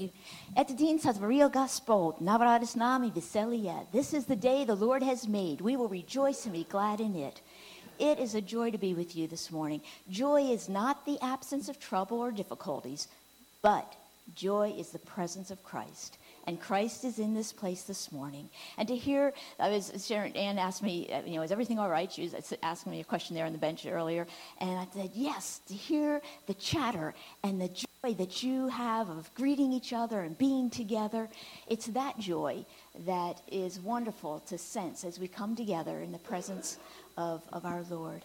you. Ett din satvaria gospod, navaradis nami veselia. This is the day the Lord has made. We will rejoice and be glad in it. It is a joy to be with you this morning. Joy is not the absence of trouble or difficulties, but joy is the presence of Christ and Christ is in this place this morning. And to hear, I was Sharon Ann asked me, uh, you know, is everything all right? She was asking me a question there on the bench earlier, and I said yes. To hear the chatter and the joy that you have of greeting each other and being together, it's that joy that is wonderful to sense as we come together in the presence of, of our Lord.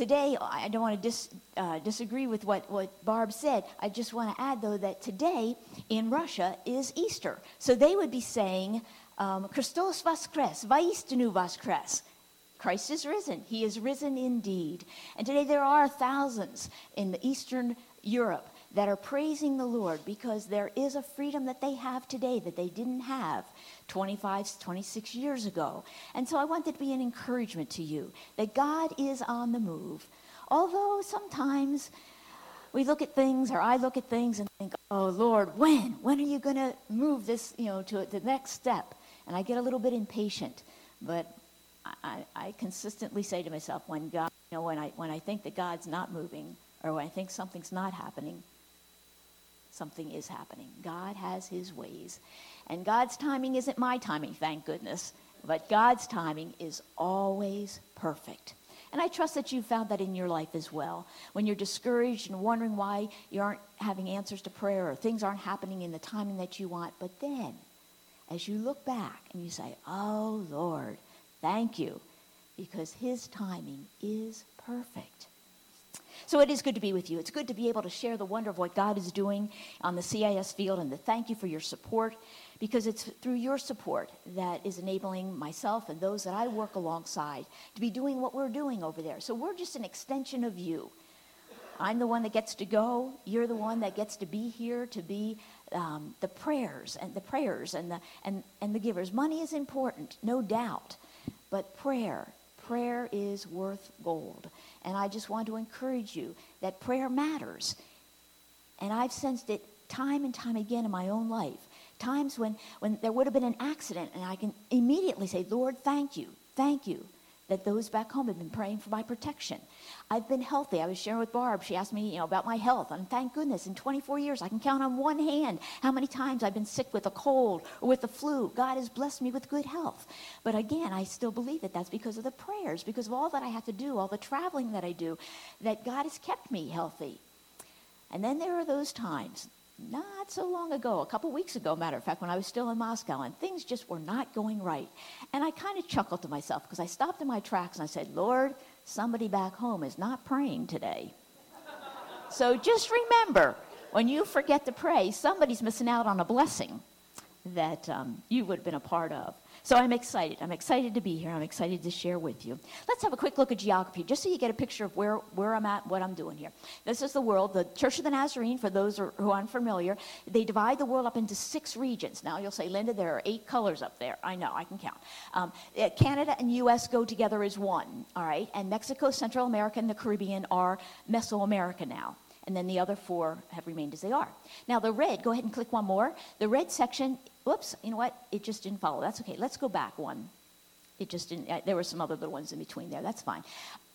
Today, I don't want to dis, uh, disagree with what, what Barb said. I just want to add, though, that today in Russia is Easter. So they would be saying, um, Christos voskres, vaistinu voskres. Christ is risen. He is risen indeed. And today there are thousands in Eastern Europe that are praising the Lord because there is a freedom that they have today that they didn't have 25, 26 years ago. And so I want that to be an encouragement to you that God is on the move. Although sometimes we look at things, or I look at things and think, oh Lord, when? When are you going to move this, you know, to the next step? And I get a little bit impatient. But I, I consistently say to myself, when God, you know, when I, when I think that God's not moving, or when I think something's not happening, something is happening. God has his ways. And God's timing isn't my timing, thank goodness. But God's timing is always perfect. And I trust that you found that in your life as well. When you're discouraged and wondering why you aren't having answers to prayer or things aren't happening in the timing that you want. But then, as you look back and you say, Oh Lord, thank you, because His timing is perfect. So it is good to be with you. It's good to be able to share the wonder of what God is doing on the CIS field and to thank you for your support because it's through your support that is enabling myself and those that I work alongside to be doing what we're doing over there. So we're just an extension of you. I'm the one that gets to go. You're the one that gets to be here to be um, the prayers and the prayers and the and, and the givers. Money is important, no doubt, but prayer, prayer is worth gold. And I just want to encourage you that prayer matters. And I've sensed it time and time again in my own life. Times when, when there would have been an accident, and I can immediately say, Lord, thank you, thank you that those back home have been praying for my protection. I've been healthy. I was sharing with Barb. She asked me, you know, about my health. And thank goodness, in 24 years, I can count on one hand how many times I've been sick with a cold or with the flu. God has blessed me with good health. But again, I still believe that that's because of the prayers, because of all that I have to do, all the traveling that I do, that God has kept me healthy. And then there are those times not so long ago, a couple weeks ago, matter of fact, when I was still in Moscow, and things just were not going right. And I kind of chuckled to myself because I stopped in my tracks and I said, Lord, somebody back home is not praying today. so just remember, when you forget to pray, somebody's missing out on a blessing that um, you would have been a part of. So I'm excited. I'm excited to be here. I'm excited to share with you. Let's have a quick look at geography, just so you get a picture of where, where I'm at, what I'm doing here. This is the world. The Church of the Nazarene, for those who aren't familiar, they divide the world up into six regions. Now you'll say, Linda, there are eight colors up there. I know, I can count. Um, eh, Canada and U.S. go together as one, all right? And Mexico, Central America, and the Caribbean are Mesoamerica now and then the other four have remained as they are. Now, the red, go ahead and click one more. The red section Whoops, you know what? It just didn't follow. That's okay. Let's go back one. It just didn't, uh, there were some other little ones in between there. That's fine.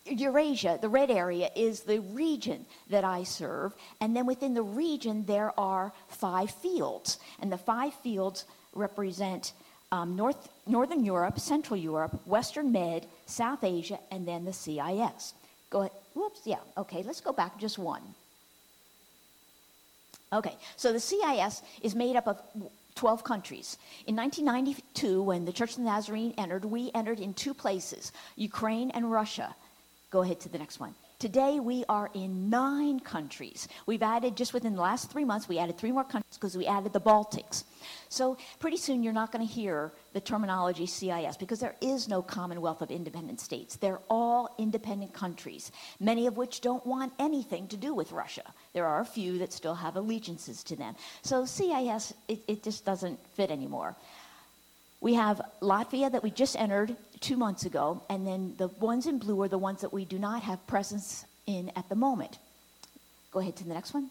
Eurasia, the red area, is the region that I serve. And then within the region, there are five fields. And the five fields represent um, North, Northern Europe, Central Europe, Western Med, South Asia, and then the CIS. Go ahead. Whoops, yeah. Okay, let's go back just one. Okay, so the CIS is made up of 12 countries. In 1992, when the Church of the Nazarene entered, we entered in two places Ukraine and Russia. Go ahead to the next one. Today, we are in nine countries. We've added, just within the last three months, we added three more countries because we added the Baltics. So, pretty soon, you're not going to hear the terminology CIS because there is no Commonwealth of Independent States. They're all independent countries, many of which don't want anything to do with Russia. There are a few that still have allegiances to them. So, CIS, it, it just doesn't fit anymore. We have Latvia that we just entered two months ago, and then the ones in blue are the ones that we do not have presence in at the moment. Go ahead to the next one.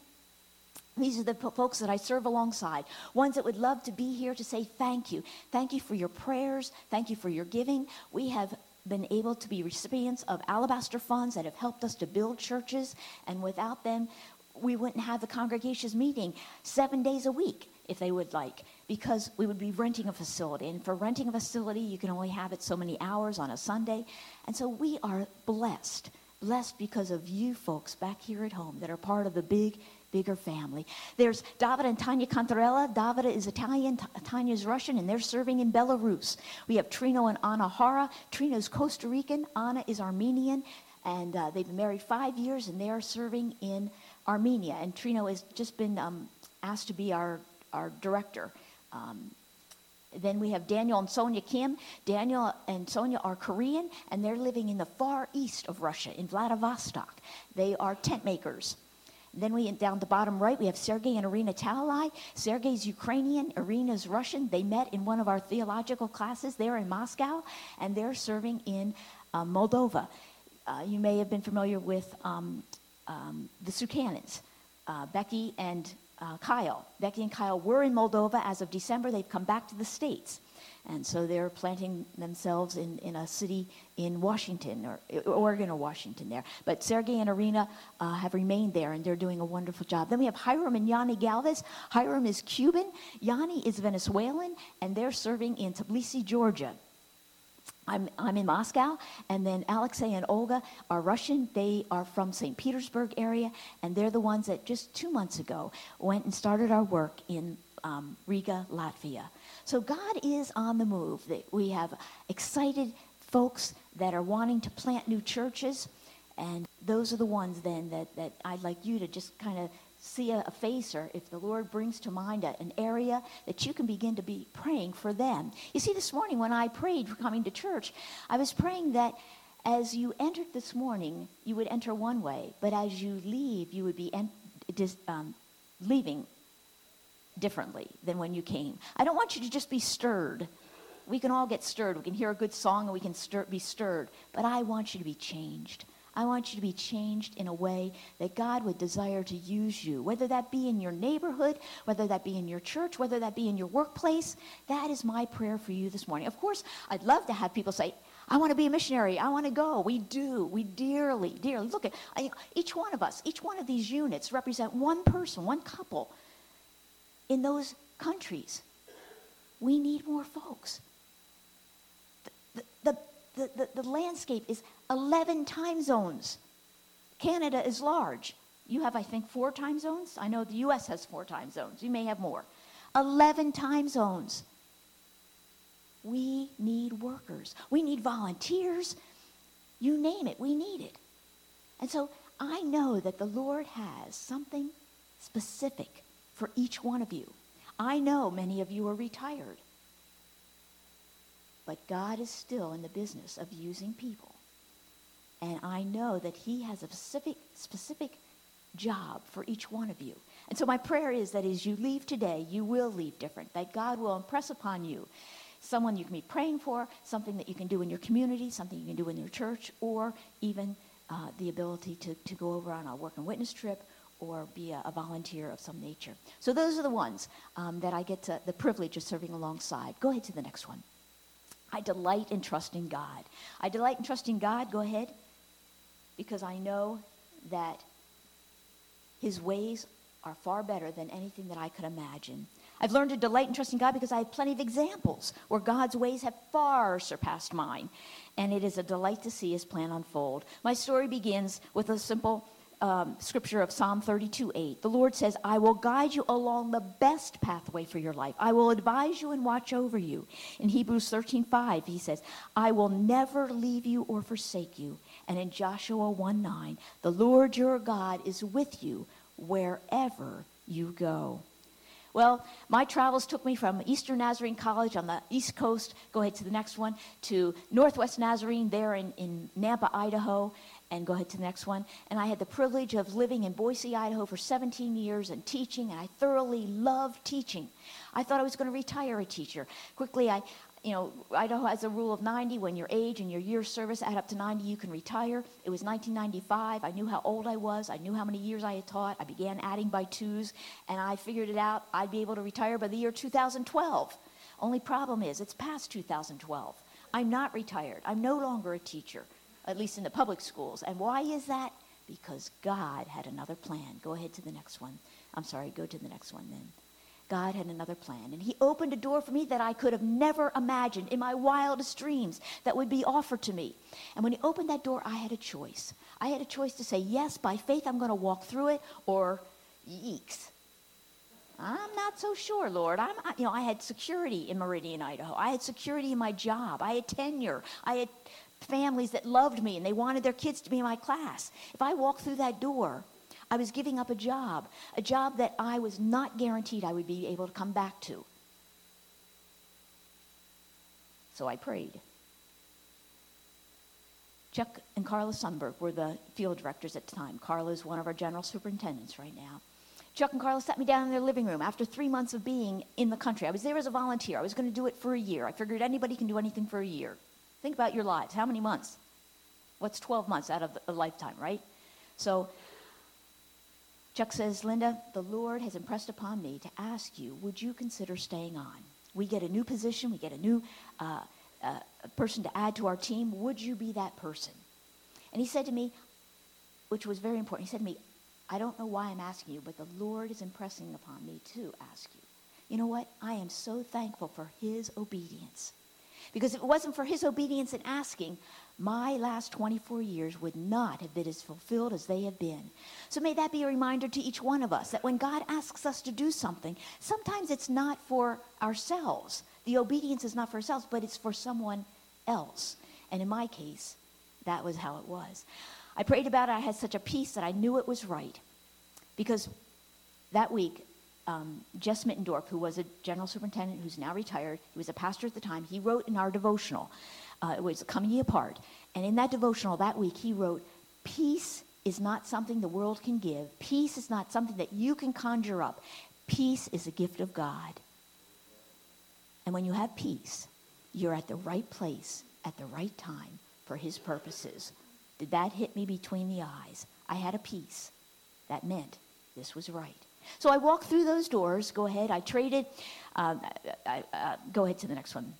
These are the folks that I serve alongside, ones that would love to be here to say thank you. Thank you for your prayers. Thank you for your giving. We have been able to be recipients of alabaster funds that have helped us to build churches, and without them, we wouldn't have the congregations meeting seven days a week if they would like, because we would be renting a facility. And for renting a facility, you can only have it so many hours on a Sunday. And so we are blessed, blessed because of you folks back here at home that are part of the big bigger family. There's David and Tanya Cantarella. David is Italian, Tanya is Russian, and they're serving in Belarus. We have Trino and Anna Hara. Trino's Costa Rican, Anna is Armenian, and uh, they've been married five years, and they are serving in Armenia. And Trino has just been um, asked to be our, our director. Um, then we have Daniel and Sonia Kim. Daniel and Sonia are Korean, and they're living in the far east of Russia, in Vladivostok. They are tent makers. Then we down the bottom right we have Sergey and Irina Talai. Sergei's Ukrainian, Irina's Russian. They met in one of our theological classes there in Moscow, and they're serving in uh, Moldova. Uh, you may have been familiar with um, um, the Sukanins, uh, Becky and uh, Kyle. Becky and Kyle were in Moldova as of December. They've come back to the States. And so they're planting themselves in, in a city in Washington, or Oregon or Washington there. But Sergey and Irina uh, have remained there, and they're doing a wonderful job. Then we have Hiram and Yanni Galvez. Hiram is Cuban, Yanni is Venezuelan, and they're serving in Tbilisi, Georgia. I'm, I'm in Moscow, and then Alexei and Olga are Russian. They are from St. Petersburg area, and they're the ones that just two months ago went and started our work in um, Riga, Latvia. So God is on the move. We have excited folks that are wanting to plant new churches, and those are the ones then that, that I'd like you to just kind of see a, a face or if the Lord brings to mind a, an area that you can begin to be praying for them. You see, this morning when I prayed for coming to church, I was praying that as you entered this morning, you would enter one way, but as you leave, you would be en- dis- um, leaving differently than when you came. I don't want you to just be stirred. We can all get stirred. We can hear a good song and we can stir, be stirred. But I want you to be changed. I want you to be changed in a way that God would desire to use you, whether that be in your neighborhood, whether that be in your church, whether that be in your workplace. That is my prayer for you this morning. Of course, I'd love to have people say, I want to be a missionary. I want to go. We do. We dearly, dearly. Look at each one of us, each one of these units represent one person, one couple in those countries. We need more folks. The, the, the, landscape is 11 time zones. Canada is large. You have, I think, four time zones. I know the U.S. has four time zones. You may have more. 11 time zones. We need workers. We need volunteers. You name it, we need it. And so I know that the Lord has something specific for each one of you. I know many of you are retired, but God is still in the business of using people. And I know that He has a specific, specific job for each one of you. And so my prayer is that as you leave today, you will leave different, that God will impress upon you someone you can be praying for, something that you can do in your community, something you can do in your church, or even uh, the ability to, to go over on a work and witness trip or be a, a, volunteer of some nature. So those are the ones um, that I get to, the privilege of serving alongside. Go ahead to the next one. I delight in trusting God. I delight in trusting God. Go ahead. Because I know that his ways are far better than anything that I could imagine. I've learned to delight in trusting God because I have plenty of examples where God's ways have far surpassed mine. And it is a delight to see his plan unfold. My story begins with a simple um, scripture of Psalm 32 8. The Lord says, I will guide you along the best pathway for your life. I will advise you and watch over you. In Hebrews 13 5, he says, I will never leave you or forsake you. And in Joshua 1 9, the Lord your God is with you wherever you go. Well, my travels took me from Eastern Nazarene College on the East Coast, go ahead to the next one, to Northwest Nazarene there in, in Nampa, Idaho and go ahead to the next one. And I had the privilege of living in Boise, Idaho for 17 years and teaching, and I thoroughly loved teaching. I thought I was going to retire a teacher. Quickly, I you know, Idaho has a rule of 90. When your age and your years service add up to 90, you can retire. It was 1995. I knew how old I was. I knew how many years I had taught. I began adding by twos, and I figured it out. I'd be able to retire by the year 2012. Only problem is, it's past 2012. I'm not retired. I'm no longer a teacher, at least in the public schools. And why is that? Because God had another plan. Go ahead to the next one. I'm sorry, go to the next one then. God had another plan. And He opened a door for me that I could have never imagined in my wildest dreams that would be offered to me. And when He opened that door, I had a choice. I had a choice to say, yes, by faith, I'm going to walk through it, or yeeks. I'm not so sure, Lord. I'm, you know, I had security in Meridian, Idaho. I had security in my job. I had tenure. I had families that loved me and they wanted their kids to be in my class. If I walked through that door, I was giving up a job, a job that I was not guaranteed I would be able to come back to. So I prayed. Chuck and Carla Sunberg were the field directors at the time. Carla is one of our general superintendents right now. Chuck and Carla sat me down in their living room after three months of being in the country. I was there as a volunteer. I was going to do it for a year. I figured anybody can do anything for a year. Think about your lives. How many months? What's 12 months out of a lifetime, right? So Chuck says, Linda, the Lord has impressed upon me to ask you, would you consider staying on? We get a new position, we get a new uh, uh, person to add to our team. Would you be that person? And he said to me, which was very important, he said to me, I don't know why I'm asking you, but the Lord is impressing upon me to ask you. You know what? I am so thankful for his obedience. Because if it wasn't for his obedience and asking, my last 24 years would not have been as fulfilled as they have been. So may that be a reminder to each one of us that when God asks us to do something, sometimes it's not for ourselves. The obedience is not for ourselves, but it's for someone else. And in my case, that was how it was. I prayed about it. I had such a peace that I knew it was right. Because that week, um, Jess Middendorf, who was a general superintendent who's now retired, he was a pastor at the time, he wrote in our devotional, uh, it was Come Ye Apart. And in that devotional that week, he wrote, Peace is not something the world can give. Peace is not something that you can conjure up. Peace is a gift of God. And when you have peace, you're at the right place at the right time for his purposes. Did that hit me between the eyes? I had a peace. That meant this was right. So I walked through those doors. Go ahead. I traded. Uh, I, uh, go ahead to the next one.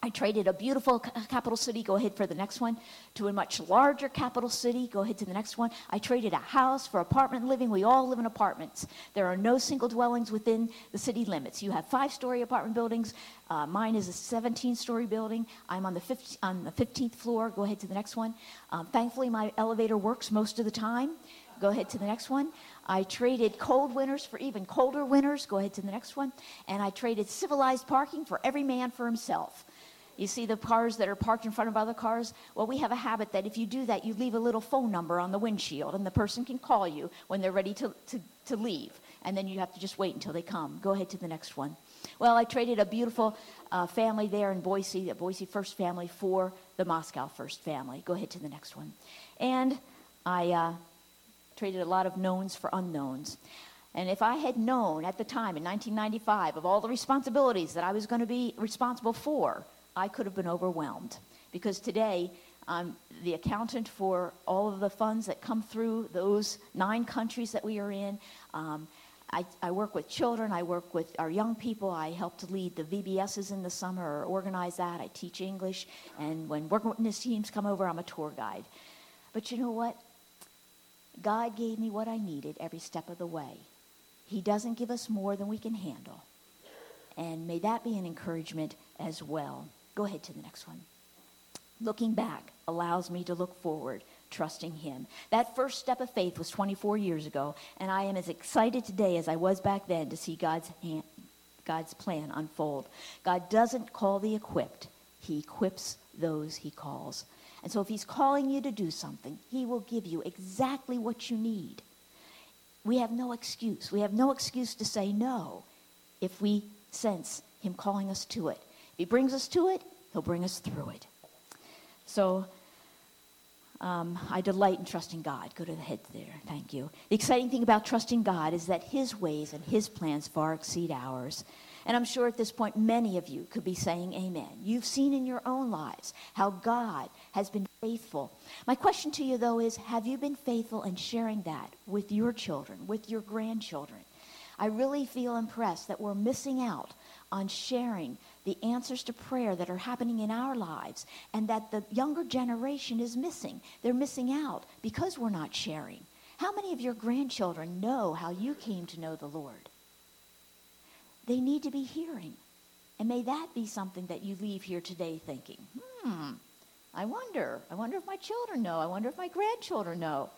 I traded a beautiful capital city, go ahead for the next one, to a much larger capital city, go ahead to the next one. I traded a house for apartment living. We all live in apartments. There are no single dwellings within the city limits. You have five story apartment buildings. Uh, mine is a 17 story building. I'm on the, 15, on the 15th floor. Go ahead to the next one. Um, thankfully, my elevator works most of the time. Go ahead to the next one. I traded cold winters for even colder winters. Go ahead to the next one. And I traded civilized parking for every man for himself. You see the cars that are parked in front of other cars? Well, we have a habit that if you do that, you leave a little phone number on the windshield, and the person can call you when they're ready to, to, to leave. And then you have to just wait until they come. Go ahead to the next one. Well, I traded a beautiful uh, family there in Boise, the Boise First family, for the Moscow First family. Go ahead to the next one. And I uh, traded a lot of knowns for unknowns. And if I had known at the time in 1995 of all the responsibilities that I was going to be responsible for, I could have been overwhelmed because today I'm the accountant for all of the funds that come through those nine countries that we are in. Um, I, I, work with children. I work with our young people. I help to lead the VBSs in the summer or organize that. I teach English. And when working witness teams come over, I'm a tour guide. But you know what? God gave me what I needed every step of the way. He doesn't give us more than we can handle. And may that be an encouragement as well. Go ahead to the next one. Looking back allows me to look forward, trusting Him. That first step of faith was 24 years ago, and I am as excited today as I was back then to see God's, hand, God's plan unfold. God doesn't call the equipped, He equips those He calls. And so if He's calling you to do something, He will give you exactly what you need. We have no excuse. We have no excuse to say no if we sense Him calling us to it. If he brings us to it, he'll bring us through it. So um, I delight in trusting God. Go to the head there. Thank you. The exciting thing about trusting God is that his ways and his plans far exceed ours. And I'm sure at this point, many of you could be saying amen. You've seen in your own lives how God has been faithful. My question to you, though, is have you been faithful in sharing that with your children, with your grandchildren? I really feel impressed that we're missing out on sharing the answers to prayer that are happening in our lives and that the younger generation is missing. They're missing out because we're not sharing. How many of your grandchildren know how you came to know the Lord? They need to be hearing. And may that be something that you leave here today thinking, hmm, I wonder. I wonder if my children know. I wonder if my grandchildren know.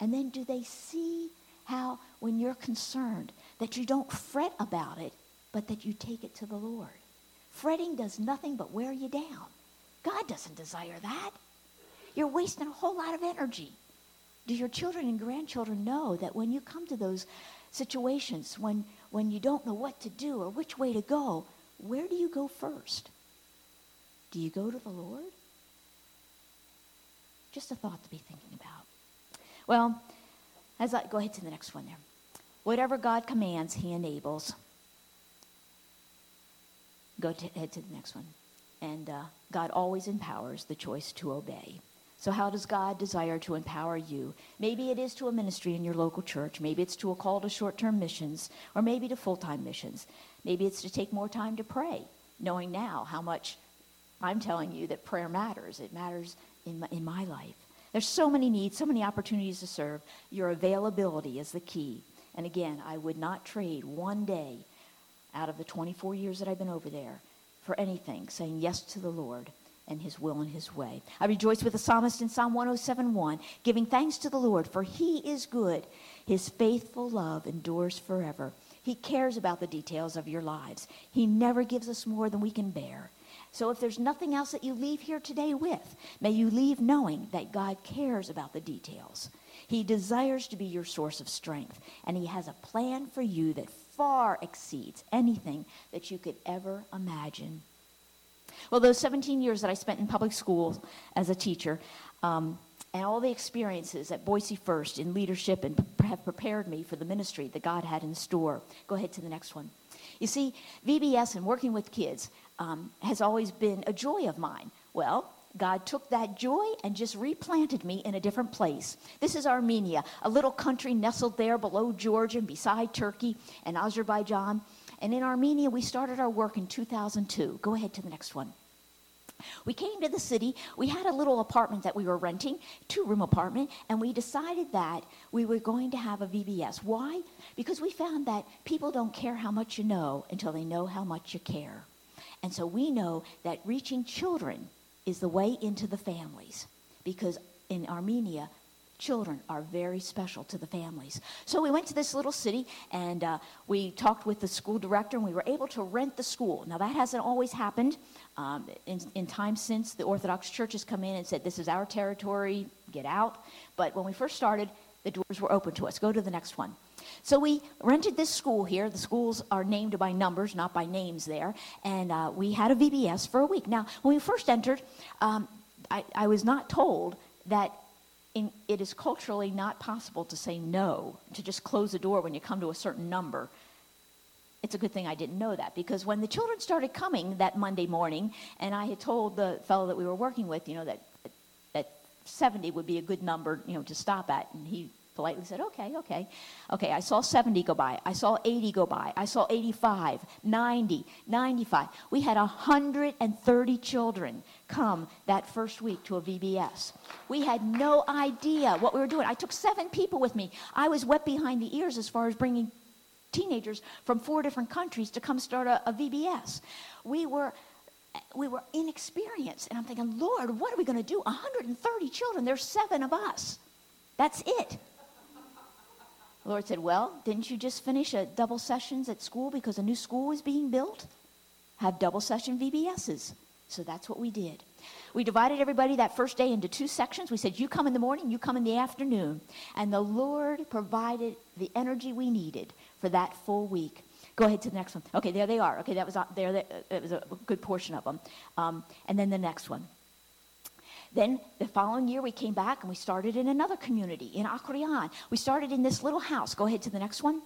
And then do they see how, when you're concerned, that you don't fret about it, but that you take it to the Lord? Fretting does nothing but wear you down. God doesn't desire that. You're wasting a whole lot of energy. Do your children and grandchildren know that when you come to those situations, when, when you don't know what to do or which way to go, where do you go first? Do you go to the Lord? Just a thought to be thinking about. Well, as I go ahead to the next one there. Whatever God commands, He enables. Go to, ahead to the next one. And uh, God always empowers the choice to obey. So, how does God desire to empower you? Maybe it is to a ministry in your local church. Maybe it's to a call to short term missions, or maybe to full time missions. Maybe it's to take more time to pray, knowing now how much I'm telling you that prayer matters. It matters in my, in my life. There's so many needs, so many opportunities to serve. Your availability is the key. And again, I would not trade one day out of the 24 years that I've been over there for anything, saying yes to the Lord and his will and his way. I rejoice with the psalmist in Psalm 107:1, giving thanks to the Lord, for he is good. His faithful love endures forever. He cares about the details of your lives. He never gives us more than we can bear. So if there's nothing else that you leave here today with, may you leave knowing that God cares about the details. He desires to be your source of strength, and he has a plan for you that far exceeds anything that you could ever imagine well, those 17 years that I spent in public schools as a teacher, um, and all the experiences at Boise First in leadership and have prepared me for the ministry that God had in store. Go ahead to the next one. You see, VBS and working with kids um, has always been a joy of mine. Well, God took that joy and just replanted me in a different place. This is Armenia, a little country nestled there below Georgia and beside Turkey and Azerbaijan. And in Armenia, we started our work in 2002. Go ahead to the next one. We came to the city. We had a little apartment that we were renting, two room apartment, and we decided that we were going to have a VBS. Why? Because we found that people don't care how much you know until they know how much you care. And so we know that reaching children is the way into the families because in Armenia, children are very special to the families. So we went to this little city and uh, we talked with the school director and we were able to rent the school. Now, that hasn't always happened. Um, in, in times since, the Orthodox Church has come in and said, This is our territory, get out. But when we first started, the doors were open to us. Go to the next one. So we rented this school here. The schools are named by numbers, not by names there. And uh, we had a VBS for a week. Now, when we first entered, um, I, I was not told that in, it is culturally not possible to say no, to just close the door when you come to a certain number. It's a good thing I didn't know that because when the children started coming that Monday morning, and I had told the fellow that we were working with, you know, that that 70 would be a good number, you know, to stop at, and he politely said, okay, okay. Okay, I saw 70 go by. I saw 80 go by. I saw 85, 90, 95. We had 130 children come that first week to a VBS. We had no idea what we were doing. I took seven people with me. I was wet behind the ears as far as bringing teenagers from four different countries to come start a, a VBS. We were we were inexperienced. And I'm thinking, Lord, what are we going to do? 130 children. There's seven of us. That's it. The Lord said, Well, didn't you just finish a double sessions at school because a new school was being built? Have double session VBSs. So that's what we did. We divided everybody that first day into two sections. We said, You come in the morning, you come in the afternoon. And the Lord provided the energy we needed for that full week. Go ahead to the next one. Okay, there they are. Okay, that was there. That was a good portion of them. Um, and then the next one. Then the following year, we came back and we started in another community in Akrian. We started in this little house. Go ahead to the next one.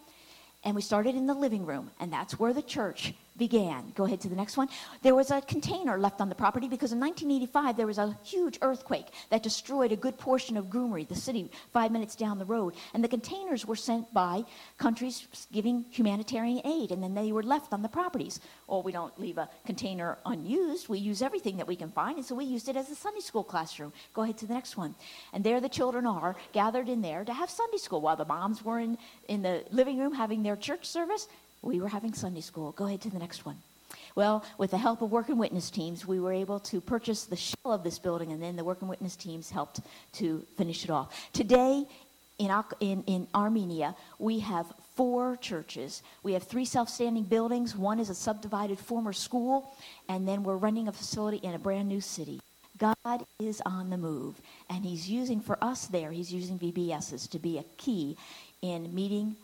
And we started in the living room, and that's where the church began. Go ahead to the next one. There was a container left on the property because in 1985 there was a huge earthquake that destroyed a good portion of Gyumri, the city five minutes down the road. And the containers were sent by countries giving humanitarian aid, and then they were left on the properties. Or we don't leave a container unused. We use everything that we can find, and so we used it as a Sunday school classroom. Go ahead to the next one. And there the children are gathered in there to have Sunday school while the moms were in, in the living room having their church service we were having Sunday school. Go ahead to the next one. Well, with the help of work and witness teams, we were able to purchase the shell of this building, and then the work and witness teams helped to finish it off. Today, in, in, in Armenia, we have four churches. We have three self standing buildings. One is a subdivided former school, and then we're running a facility in a brand new city. God is on the move, and He's using for us there, He's using VBSs to be a key in meeting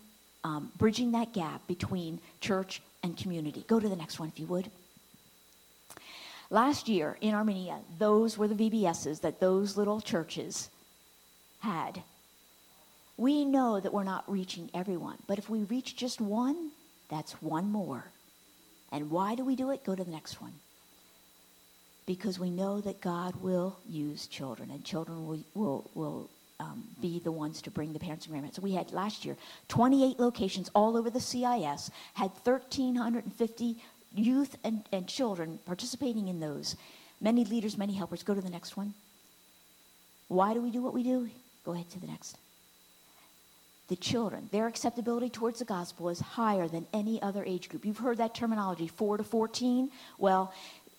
um, bridging that gap between church and community. Go to the next one, if you would. Last year in Armenia, those were the VBSs that those little churches had. We know that we're not reaching everyone, but if we reach just one, that's one more. And why do we do it? Go to the next one. Because we know that God will use children, and children will, will, will um, be the ones to bring the parents and grandparents. So we had last year 28 locations all over the CIS, had 1,350 youth and, and children participating in those. Many leaders, many helpers. Go to the next one. Why do we do what we do? Go ahead to the next. The children, their acceptability towards the gospel is higher than any other age group. You've heard that terminology, 4 to 14. Well,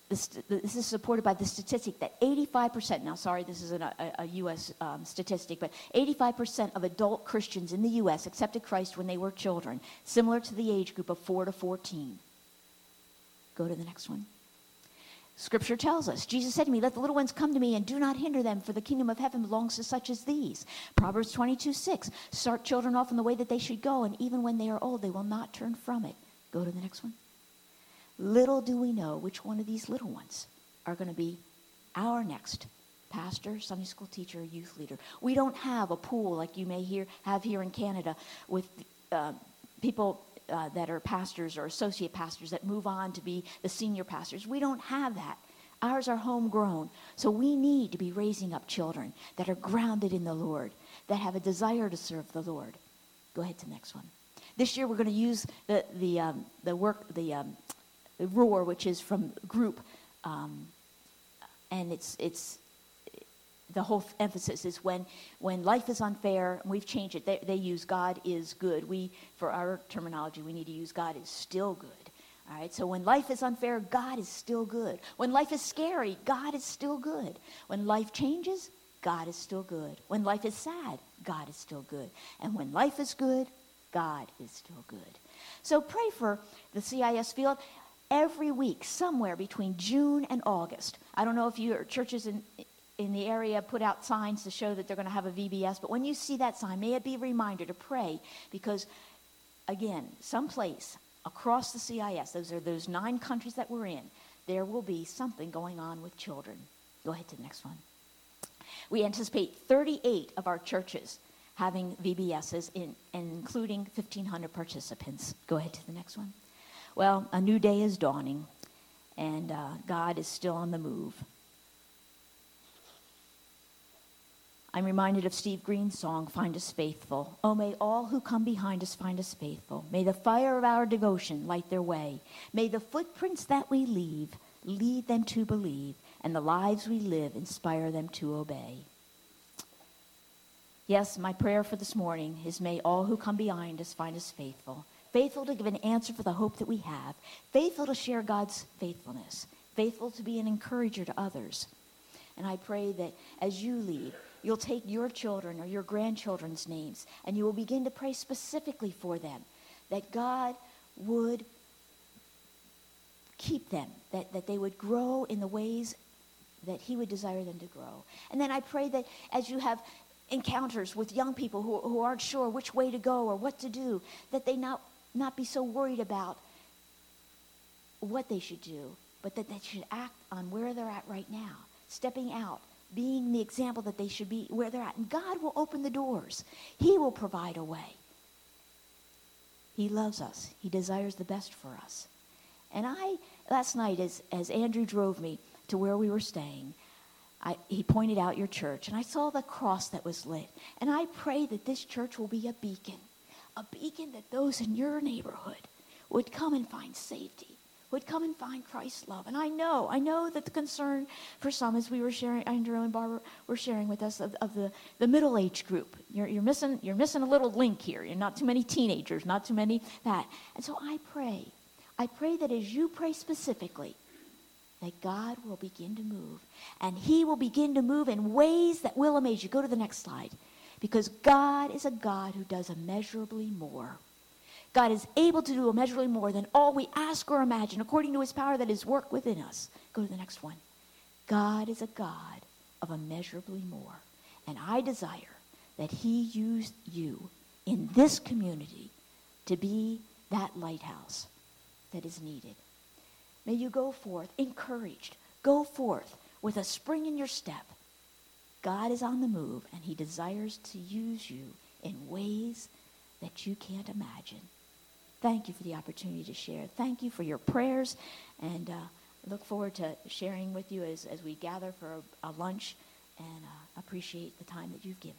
this, is supported by the statistic that 85%, now sorry, this is a, a, a U.S. Um, statistic, but 85% of adult Christians in the U.S. accepted Christ when they were children, similar to the age group of 4 to 14. Go to the next one. Scripture tells us, Jesus said to me, Let the little ones come to me and do not hinder them, for the kingdom of heaven belongs to such as these. Proverbs 22 6. Start children off in the way that they should go, and even when they are old, they will not turn from it. Go to the next one. Little do we know which one of these little ones are going to be our next pastor, Sunday school teacher, youth leader. We don't have a pool like you may hear, have here in Canada with uh, people uh, that are pastors or associate pastors that move on to be the senior pastors. We don't have that. Ours are homegrown. So we need to be raising up children that are grounded in the Lord, that have a desire to serve the Lord. Go ahead to the next one. This year we're going to use the, the, um, the work, the um, roar, which is from group, um, and it's it's the whole emphasis is when when life is unfair. We've changed it. They, they use God is good. We for our terminology, we need to use God is still good. All right, so when life is unfair, God is still good. When life is scary, God is still good. When life changes, God is still good. When life is sad, God is still good. And when life is good, God is still good. So pray for the CIS field every week, somewhere between June and August. I don't know if your churches in, in the area put out signs to show that they're going to have a VBS, but when you see that sign, may it be a reminder to pray because, again, someplace across the CIS, those are those nine countries that we're in, there will be something going on with children. Go ahead to the next one. We anticipate 38 of our churches having VBSs, in, including 1,500 participants. Go ahead to the next one. Well, a new day is dawning, and uh, God is still on the move. I'm reminded of Steve Green's song, Find Us Faithful. Oh, may all who come behind us find us faithful. May the fire of our devotion light their way. May the footprints that we leave lead them to believe, and the lives we live inspire them to obey. Yes, my prayer for this morning is may all who come behind us find us faithful faithful to give an answer for the hope that we have, faithful to share God's faithfulness, faithful to be an encourager to others. And I pray that as you lead, you'll take your children or your grandchildren's names and you will begin to pray specifically for them, that God would keep them, that, that they would grow in the ways that He would desire them to grow. And then I pray that as you have encounters with young people who, who aren't sure which way to go or what to do, that they not not be so worried about what they should do, but that they should act on where they're at right now, stepping out, being the example that they should be where they're at. And God will open the doors, He will provide a way. He loves us, He desires the best for us. And I, last night, as, as Andrew drove me to where we were staying, I, he pointed out your church, and I saw the cross that was lit. And I pray that this church will be a beacon, a beacon that those in your neighborhood would come and find safety, would come and find Christ's love. And I know, I know that the concern for some, as we were sharing, Andrew and Barbara were sharing with us, of, of the, the middle age group. You're, you're, missing, you're missing a little link here. You're not too many teenagers, not too many that. And so I pray, I pray that as you pray specifically, that God will begin to move. And He will begin to move in ways that will amaze you. Go to the next slide. Because God is a God who does immeasurably more. God is able to do immeasurably more than all we ask or imagine, according to His power that is work within us. Go to the next one. God is a God of immeasurably more. And I desire that He use you in this community to be that lighthouse that is needed. May you go forth encouraged. Go forth with a spring in your step. God is on the move, and he desires to use you in ways that you can't imagine. Thank you for the opportunity to share. Thank you for your prayers, and uh, look forward to sharing with you as, as we gather for a, a lunch, and uh, appreciate the time that you've given.